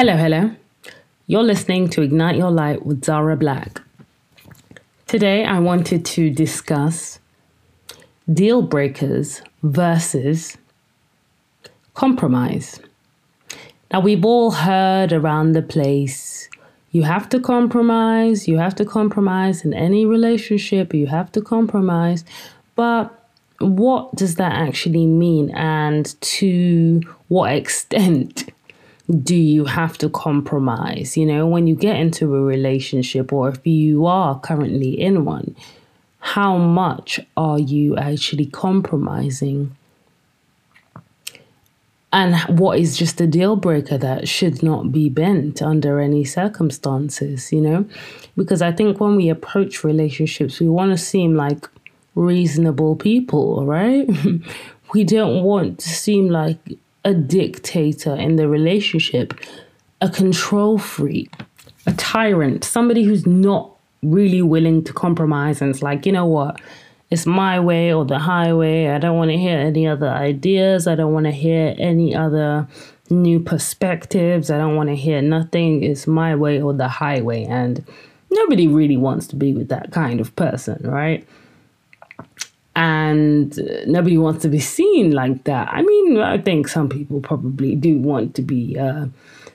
Hello, hello. You're listening to Ignite Your Light with Xara Black. Today, I wanted to discuss deal breakers versus compromise. Now, we've all heard around the place you have to compromise, you have to compromise in any relationship, you have to compromise. But what does that actually mean, and to what extent? Do you have to compromise? You know, when you get into a relationship or if you are currently in one, how much are you actually compromising? And what is just a deal breaker that should not be bent under any circumstances, you know? Because I think when we approach relationships, we want to seem like reasonable people, right? we don't want to seem like a dictator in the relationship, a control freak, a tyrant, somebody who's not really willing to compromise and it's like, you know what? It's my way or the highway. I don't want to hear any other ideas. I don't want to hear any other new perspectives. I don't want to hear nothing. It's my way or the highway. And nobody really wants to be with that kind of person, right? And nobody wants to be seen like that. I mean, I think some people probably do want to be uh,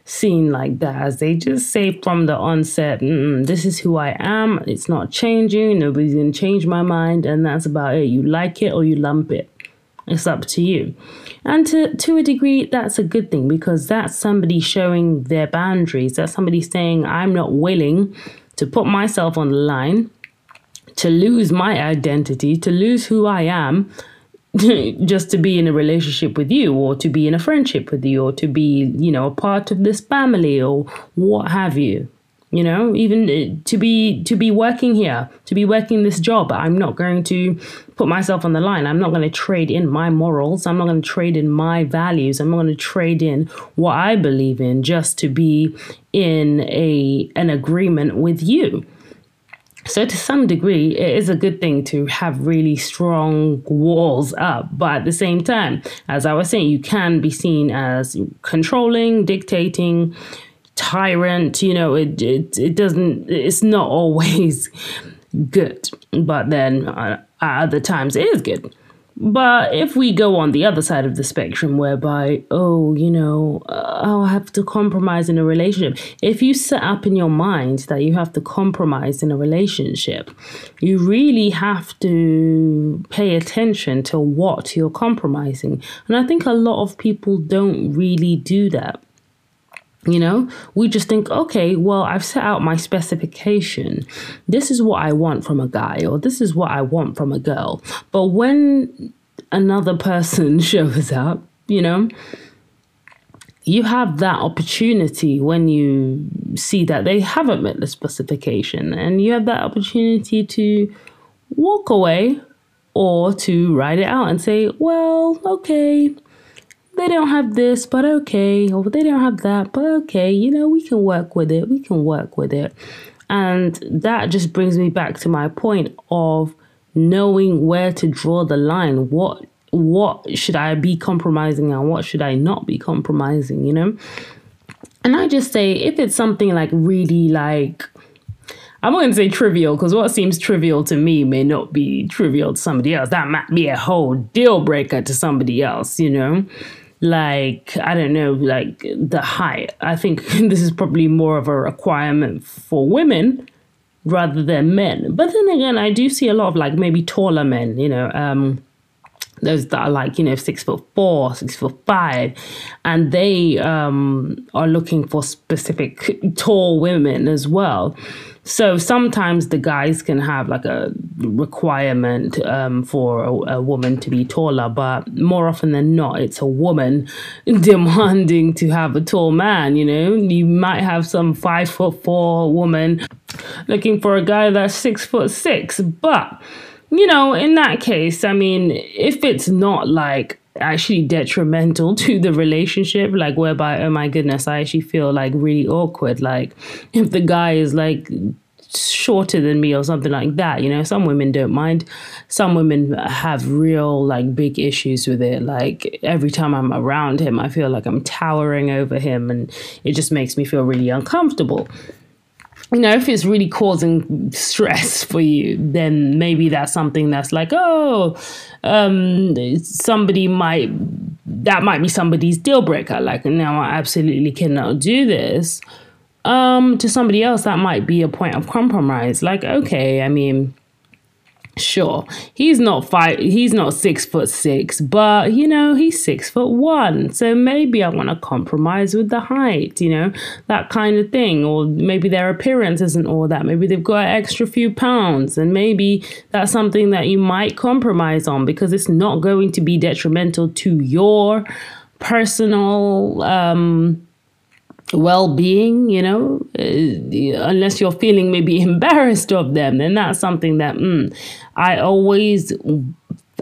seen like that, as they just say from the onset, "This is who I am. It's not changing. Nobody's gonna change my mind, and that's about it. You like it or you lump it. It's up to you." And to to a degree, that's a good thing because that's somebody showing their boundaries. That's somebody saying, "I'm not willing." To put myself on the line, to lose my identity, to lose who I am, just to be in a relationship with you or to be in a friendship with you or to be, you know, a part of this family or what have you. You know, even uh, to be to be working here, to be working this job, I'm not going to put myself on the line. I'm not going to trade in my morals. I'm not going to trade in my values. I'm not going to trade in what I believe in just to be in a an agreement with you. So, to some degree, it is a good thing to have really strong walls up. But at the same time, as I was saying, you can be seen as controlling, dictating, tyrant. You know, it, it, it doesn't, it's not always good. But then uh, at other times, it is good. But if we go on the other side of the spectrum, whereby, oh, you know, uh, I'll have to compromise in a relationship. If you set up in your mind that you have to compromise in a relationship, you really have to pay attention to what you're compromising. And I think a lot of people don't really do that. You know, we just think, okay, well, I've set out my specification. This is what I want from a guy, or this is what I want from a girl. But when another person shows up, you know, you have that opportunity when you see that they haven't met the specification, and you have that opportunity to walk away or to write it out and say, well, okay, they don't have this, but okay, or they don't have that, but okay, you know, we can work with it. We can work with it. And that just brings me back to my point of knowing where to draw the line. What what should I be compromising and what should I not be compromising, you know? And I just say if it's something like really like I'm not going to say trivial because what seems trivial to me may not be trivial to somebody else. That might be a whole deal breaker to somebody else, you know? Like I don't know, like the height. I think this is probably more of a requirement for women rather than men. But then again, I do see a lot of like maybe taller men, you know, um, those that are like you know six foot four six foot five and they um, are looking for specific tall women as well so sometimes the guys can have like a requirement um, for a, a, woman to be taller, but more often than not, it's a woman demanding to have a tall man. You know, you might have some five foot four woman looking for a guy that's six foot six, but you know, in that case, I mean, if it's not like actually detrimental to the relationship like whereby oh my goodness i actually feel like really awkward like if the guy is like shorter than me or something like that. You know, some women don't mind. Some women have real like big issues with it. Like every time I'm around him, I feel like I'm towering over him and it just makes me feel really uncomfortable. You know, if it's really causing stress for you, then maybe that's something that's like, oh, um, somebody might, that might be somebody's deal breaker. Like, now I absolutely cannot do this um, to somebody else, that might be a point of compromise. Like, okay, I mean, sure, he's not five, he's not six foot six, but you know, he's six foot one. So maybe I want to compromise with the height, you know, that kind of thing. Or maybe their appearance isn't all that. Maybe they've got an extra few pounds, and maybe that's something that you might compromise on because it's not going to be detrimental to your personal um well-being you know uh, unless you're feeling maybe embarrassed of them then that's something that mm, i always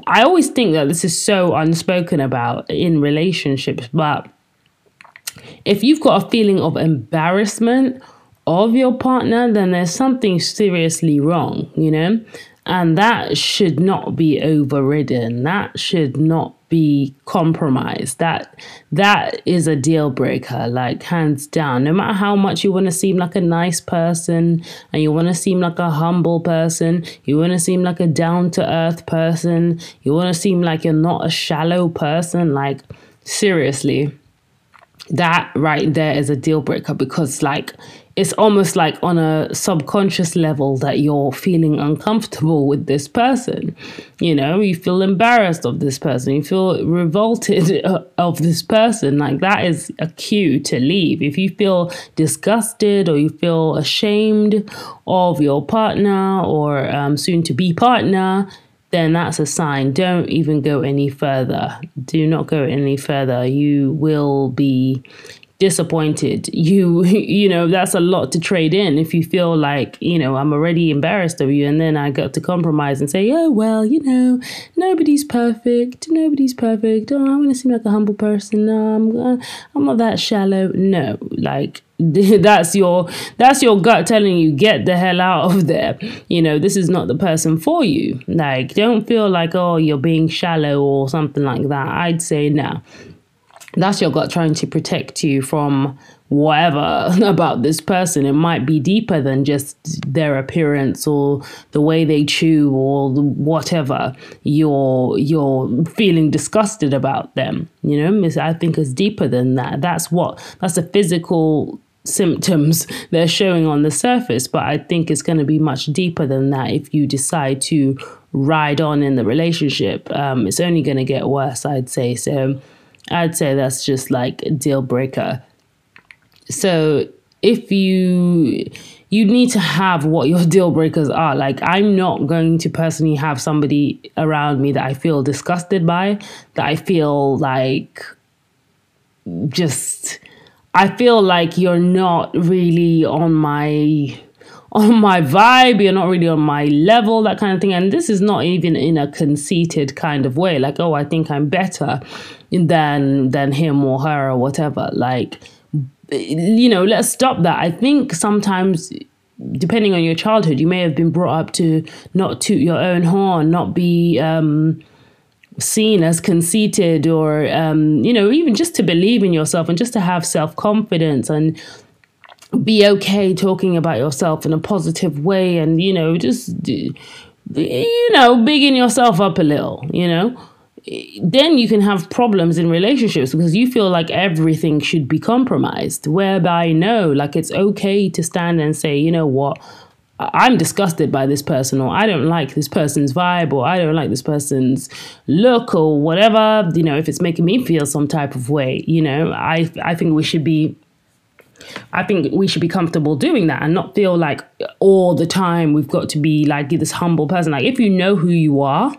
i always think that this is so unspoken about in relationships but if you've got a feeling of embarrassment of your partner then there's something seriously wrong you know and that should not be overridden that should not be compromised. That that is a deal breaker, like hands down. No matter how much you want to seem like a nice person and you want to seem like a humble person, you want to seem like a down to earth person, you want to seem like you're not a shallow person, like seriously. That right there is a deal breaker because like it's almost like on a subconscious level that you're feeling uncomfortable with this person. You know, you feel embarrassed of this person, you feel revolted of this person. Like that is a cue to leave. If you feel disgusted or you feel ashamed of your partner or um, soon to be partner, then that's a sign. Don't even go any further. Do not go any further. You will be disappointed. You you know that's a lot to trade in if you feel like you know i'm already embarrassed of you and then i got to compromise and say oh well you know nobody's perfect nobody's perfect. Oh i'm gonna seem like a humble person. No i'm uh, i'm not that shallow. No like that's your that's your gut telling you get the hell out of there. You know this is not the person for you. Like don't feel like oh you're being shallow or something like that. I'd say no that's your gut trying to protect you from whatever about this person. It might be deeper than just their appearance or the way they chew or whatever. You're you're feeling disgusted about them. You know, I think it's deeper than that. That's what that's the physical symptoms they're showing on the surface. But I think it's going to be much deeper than that if you decide to ride on in the relationship. Um, it's only going to get worse, I'd say. So I'd say that's just like a deal breaker. So if you you need to have what your deal breakers are. Like I'm not going to personally have somebody around me that I feel disgusted by, that I feel like just I feel like you're not really on my on my vibe, you're not really on my level, that kind of thing. And this is not even in a conceited kind of way, like, oh, I think I'm better than than him or her or whatever. Like, you know, let's stop that. I think sometimes depending on your childhood, you may have been brought up to not toot your own horn, not be um, seen as conceited, or um, you know, even just to believe in yourself and just to have self confidence and be okay talking about yourself in a positive way and you know just you know bigging yourself up a little you know then you can have problems in relationships because you feel like everything should be compromised whereby no like it's okay to stand and say you know what I'm disgusted by this person, or I don't like this person's vibe, or I don't like this person's look, or whatever. You know, if it's making me feel some type of way, you know, I I think we should be I think we should be comfortable doing that and not feel like all the time we've got to be like this humble person. Like if you know who you are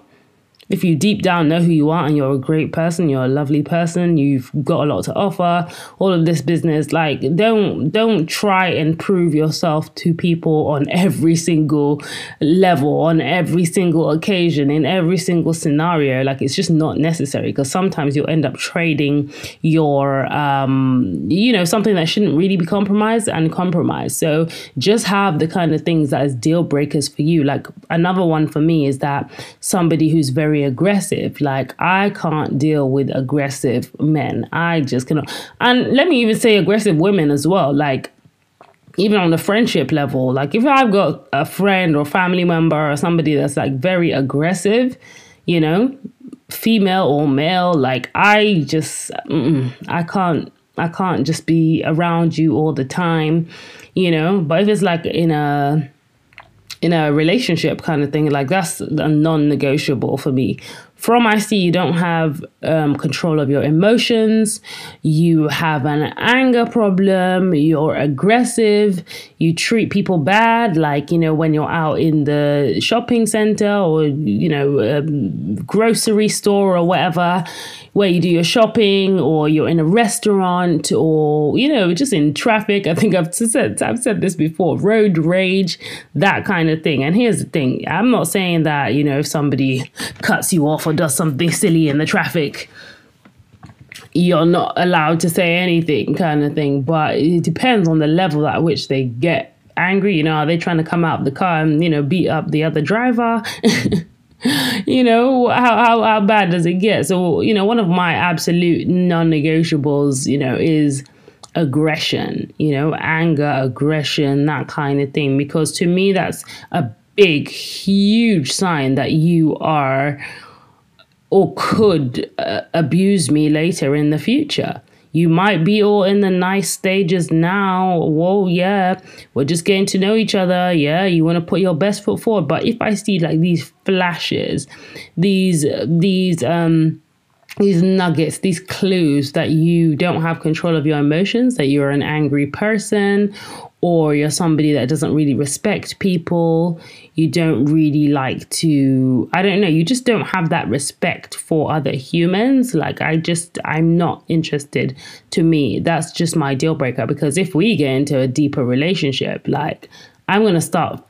if you deep down know who you are and you're a great person, you're a lovely person, you've got a lot to offer, all of this business, like don't don't try and prove yourself to people on every single level, on every single occasion, in every single scenario. Like it's just not necessary because sometimes you'll end up trading your um, you know, something that shouldn't really be compromised and compromised. So just have the kind of things that is deal breakers for you. Like another one for me is that somebody who's very very aggressive. Like I can't deal with aggressive men. I just cannot. And let me even say aggressive women as well. Like even on the friendship level, like if I've got a friend or family member or somebody that's like very aggressive, you know, female or male, like I just I can't I can't just be around you all the time, you know. But if it's like in a in a relationship kind of thing, like that's a non negotiable for me. From I see you don't have um, control of your emotions, you have an anger problem, you're aggressive, you treat people bad, like, you know, when you're out in the shopping center or, you know, um, grocery store or whatever, where you do your shopping or you're in a restaurant or you know just in traffic. I think i've said i've said this before road rage that kind of thing. And here's the thing i'm not saying that you know if somebody cuts you off or does something silly in the traffic you're not allowed to say anything kind of thing. But it depends on the level at which they get angry. You know are they trying to come out of the car and you know beat up the other driver? You know how, how how bad does it get? So you know one of my absolute non-negotiables you know is aggression you know anger aggression that kind of thing. Because to me that's a big huge sign that you are or could uh, abuse me later in the future you might be all in the nice stages now. Whoa, yeah, we're just getting to know each other. Yeah, you want to put your best foot forward. But if I see like these flashes, these these um these nuggets, these clues that you don't have control of your emotions, that you're an angry person, or you're somebody that doesn't really respect people, you don't really like to, I don't know, you just don't have that respect for other humans. Like, I just, I'm not interested to me. That's just my deal breaker because if we get into a deeper relationship, like, I'm going to start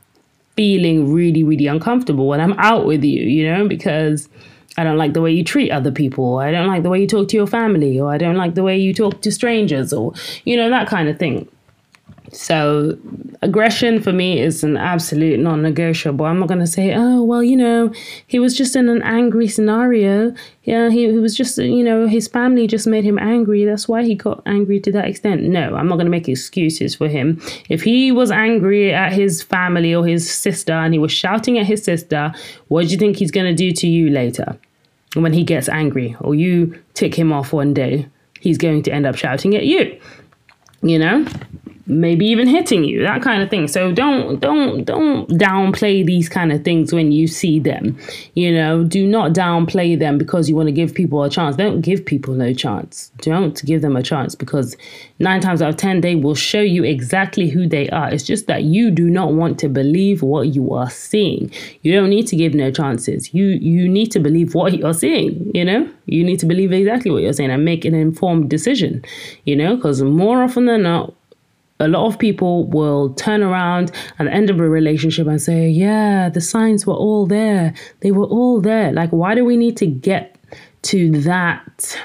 feeling really, really uncomfortable when I'm out with you, you know, because. I don't like the way you treat other people. I don't like the way you talk to your family, or I don't like the way you talk to strangers, or, you know, that kind of thing. So aggression for me is an absolute non-negotiable. I'm not going to say, oh well, you know, he was just in an angry scenario. Yeah, he, he was just, you know, his family just made him angry. That's why he got angry to that extent. No, I'm not going to make excuses for him. If he was angry at his family or his sister and he was shouting at his sister, what do you think he's going to do to you later when he gets angry or you tick him off one day? He's going to end up shouting at you. You know? Maybe even hitting you that kind of thing. So don't don't don't downplay these kind of things when you see them. You know do not downplay them because you want to give people a chance. Don't give people no chance. Don't give them a chance because nine times out of ten they will show you exactly who they are. It's just that you do not want to believe what you are seeing. You don't need to give no chances. You you need to believe what you're seeing you know? You need to believe exactly what you're saying and make an informed decision you know? Because more often than not a lot of people will turn around at the end of a relationship and say, Yeah, the signs were all there. They were all there. Like, why do we need to get to that?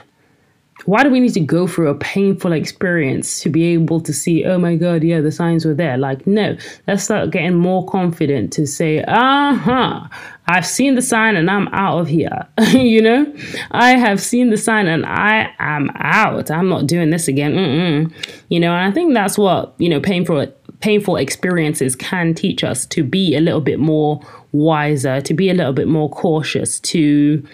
Why do we need to go through a painful experience to be able to see, oh my God, yeah, the signs were there? Like, no, let's start getting more confident to say, uh huh, I've seen the sign and I'm out of here. you know, I have seen the sign and I am out. I'm not doing this again. Mm-mm. You know, and I think that's what, you know, painful painful experiences can teach us to be a little bit more wiser, to be a little bit more cautious, to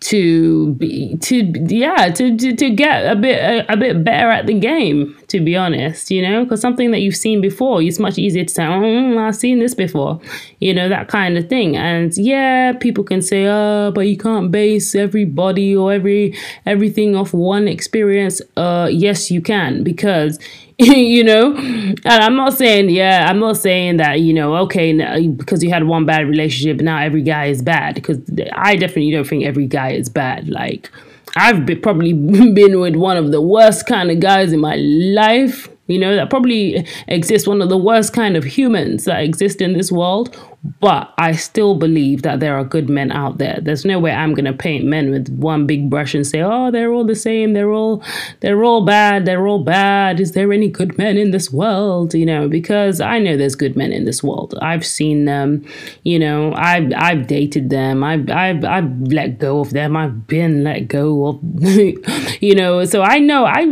to be to yeah to, to, to get a bit a, a, bit better at the game to be honest, you know, because something that you've seen before, it's much easier to say, oh, I've seen this before, you know, that kind of thing. And yeah, people can say, oh, but you can't base everybody or every everything off one experience. Uh, yes, you can, because you know and i'm not saying yeah i'm not saying that you know okay because you had one bad relationship now every guy is bad because i definitely don't think every guy is bad like i've been, probably been with one of the worst kind of guys in my life you know that probably exists one of the worst kind of humans that exist in this world but I still believe that there are good men out there. There's no way I'm gonna paint men with one big brush and say, "Oh, they're all the same. They're all, they're all bad. They're all bad." Is there any good men in this world? You know, because I know there's good men in this world. I've seen them. You know, I've I've dated them. I've I've I've let go of them. I've been let go of. you know, so I know I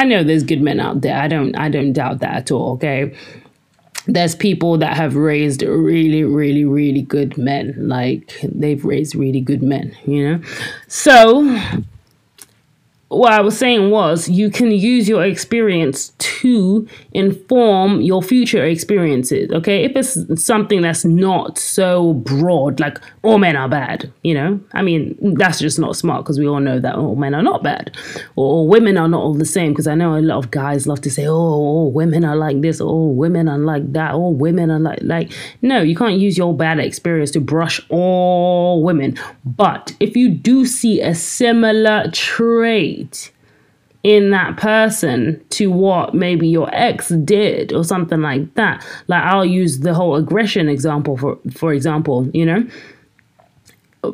I know there's good men out there. I don't I don't doubt that at all. Okay there's people that have raised really, really, really good men. Like they've raised really good men, you know? So what I was saying was you can use your experience to inform your future experiences. Okay. If it's something that's not so broad, like all men are bad, you know, I mean, that's just not smart because we all know that all men are not bad or oh, women are not all the same. Because I know a lot of guys love to say, oh, all women are like this, oh, women are like that, all women are like, like, no, you can't use your bad experience to brush all women. But if you do see a similar trait, in that person to what maybe your ex did or something like that. Like I'll use the whole aggression example for for example, you know.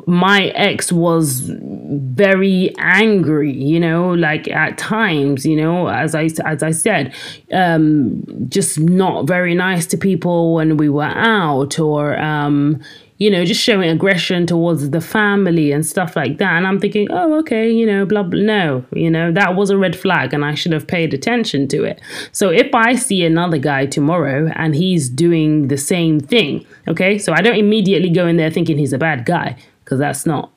My ex was very angry, you know, like at times, you know, as I as I said, um, just not very nice to people when we were out, or um, you know, just showing aggression towards the family and stuff like that. And I'm thinking, oh, okay, you know, blah, blah. No, you know, that was a red flag and I should have paid attention to it. So if I see another guy tomorrow and he's doing the same thing, okay, so I don't immediately go in there thinking he's a bad guy because that's not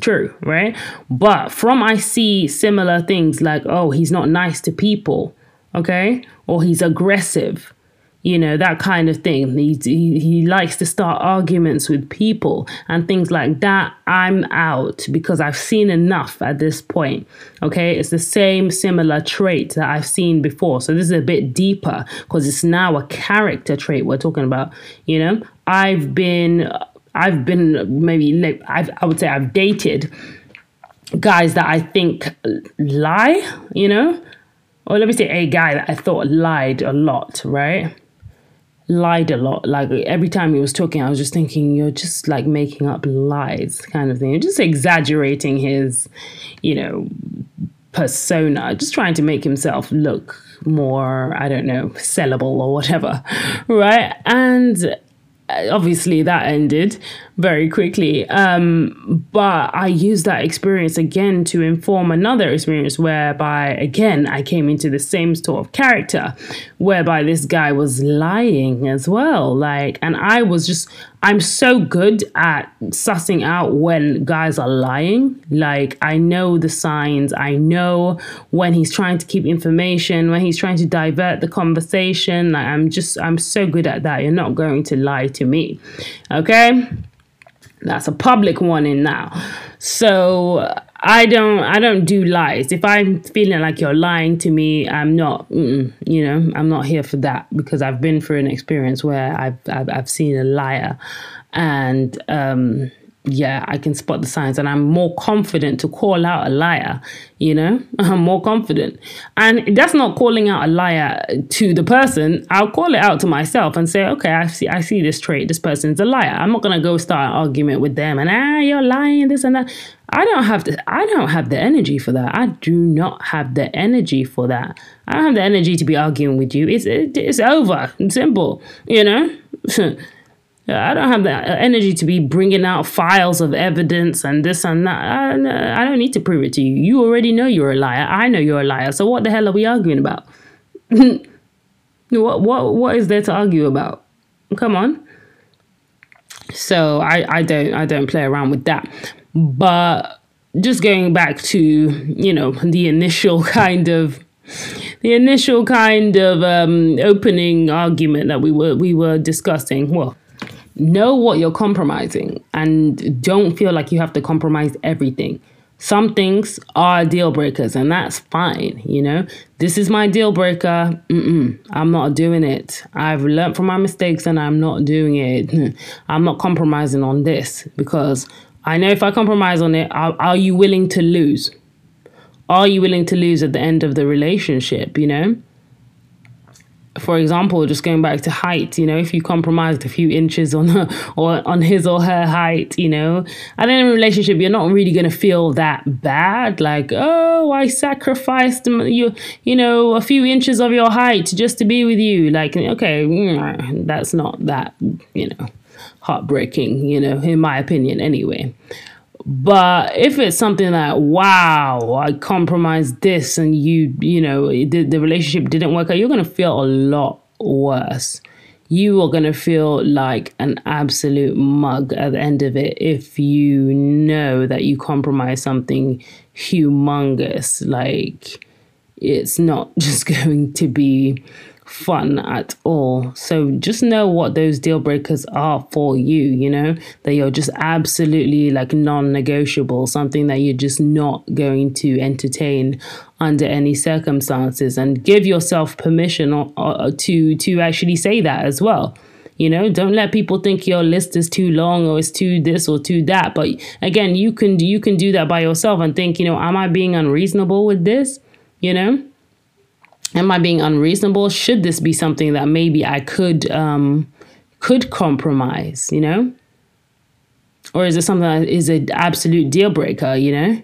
true, right? But from I see similar things like, oh, he's not nice to people, okay, or he's aggressive you know that kind of thing. He, he, he likes to start arguments with people and things like that. I'm out because i've seen enough at this point okay? It's the same similar trait that i've seen before. So this is a bit deeper because it's now a character trait we're talking about you know? I've been i've been maybe I've, i would say i've dated guys that i think lie you know? Or let me say a guy that i thought lied a lot right lied a lot. Like every time he was talking, I was just thinking, you're just like making up lies, kind of thing. You're just exaggerating his, you know, persona, just trying to make himself look more, I don't know, sellable or whatever. Right. And obviously that ended very quickly. Um, but I used that experience again to inform another experience whereby, again, I came into the same sort of character whereby this guy was lying as well. Like, and I was just, I'm so good at sussing out when guys are lying. Like, I know the signs, I know when he's trying to keep information, when he's trying to divert the conversation. Like, I'm just, I'm so good at that. You're not going to lie to me. Okay. That's a public warning now. So I don't I don't do lies. If I'm feeling like you're lying to me, I'm not. you know, I'm not here for that because I've been through an experience where I've I've, I've seen a liar, and um, yeah, I can spot the signs and I'm more confident to call out a liar, you know? I'm more confident. And that's not calling out a liar to the person. I'll call it out to myself and say, okay, I see I see this trait. This person's a liar. I'm not gonna go start an argument with them and ah, you're lying, this and that. I don't have the I don't have the energy for that. I do not have the energy for that. I don't have the energy to be arguing with you. It's it, it's over. Simple, you know? I don't have the energy to be bringing out files of evidence and this and that. I, I don't need to prove it to you. You already know you're a liar. I know you're a liar. So what the hell are we arguing about? what what what is there to argue about? Come on. So I, I don't I don't play around with that. But just going back to, you know, the initial kind of the initial kind of um, opening argument that we were we were discussing. Well, know what you're compromising and don't feel like you have to compromise everything. Some things are deal breakers, and that's fine. You know, this is my deal breaker. Mm-mm, I'm not doing it. I've learned from my mistakes, and I'm not doing it. I'm not compromising on this because I know if I compromise on it, are, are you willing to lose? Are you willing to lose at the end of the relationship? You know, for example, just going back to height, you know, if you compromised a few inches on her or on his or her height, you know, and in a relationship, you're not really going to feel that bad. Like, oh, I sacrificed you, you know, a few inches of your height just to be with you. Like, okay, mm, that's not that, you know, heartbreaking, you know, in my opinion, anyway. But if it's something like, wow, I compromised this and you, you know, the, the relationship didn't work out, you're going to feel a lot worse. You are going to feel like an absolute mug at the end of it if you know that you compromised something humongous. Like, it's not just going to be fun at all. So just know what those deal breakers are for you, you know, that you're just absolutely like non negotiable, something that you're just not going to entertain under any circumstances and give yourself permission or, or, to to actually say that as well. You know, don't let people think your list is too long or it's too this or too that. But again, you can you can do that by yourself and think, you know, am I being unreasonable with this? You know? Am I being unreasonable? Should this be something that maybe I could um, could compromise? You know, or is it something that is an absolute deal breaker? You know.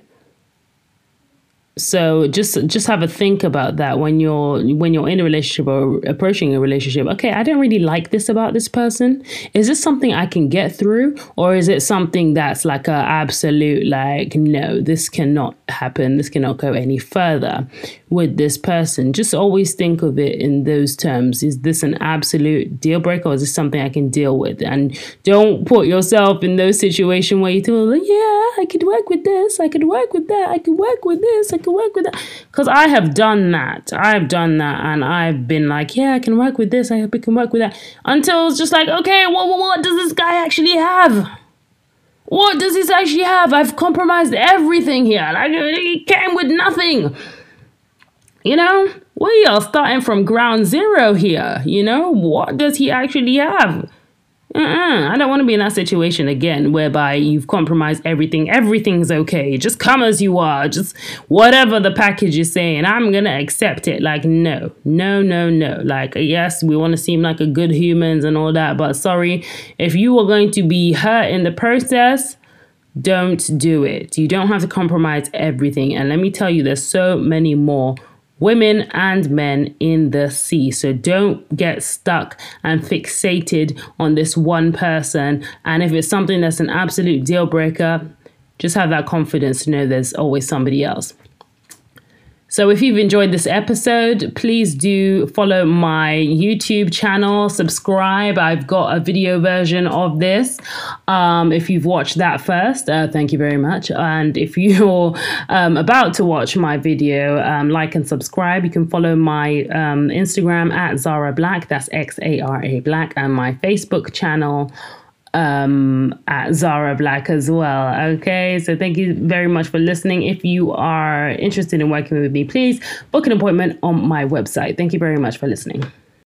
So just just have a think about that when you're when you're in a relationship or approaching a relationship. Okay, I don't really like this about this person. Is this something I can get through, or is it something that's like a absolute like no, this cannot happen. This cannot go any further with this person. Just always think of it in those terms. Is this an absolute deal breaker, or is this something I can deal with? And don't put yourself in those situations where you feel yeah, could work with this. I could work with that. I could work with this. I could work with that. Because I have done that. I've done that. And I've been like, yeah, I can work with this. I can work with that. Until it's just like, okay, what, what, what does this guy actually have? What does this actually have? I've compromised everything here. Like, he came with nothing. You know, we are starting from ground zero here. You know, what does he actually have? Uh-uh. I don't want to be in that situation again whereby you've compromised everything. Everything's okay. Just come as you are. Just whatever the package is saying, I'm going to accept it. Like, no, no, no, no. Like, yes, we want to seem like a good humans and all that. But sorry, if you are going to be hurt in the process, don't do it. You don't have to compromise everything. And let me tell you, there's so many more women and men in the sea. So don't get stuck and fixated on this one person. And if it's something that's an absolute deal breaker, just have that confidence to know there's always somebody else. So, if you've enjoyed this episode, please do follow my YouTube channel, subscribe. I've got a video version of this. Um, if you've watched that first, uh, thank you very much. And if you're um, about to watch my video, um, like and subscribe. You can follow my um, Instagram at Xara Black, that's X A R A Black, and my Facebook channel um, at Xara Black as well. Okay, so thank you very much for listening. If you are interested in working with me, please book an appointment on my website. Thank you very much for listening.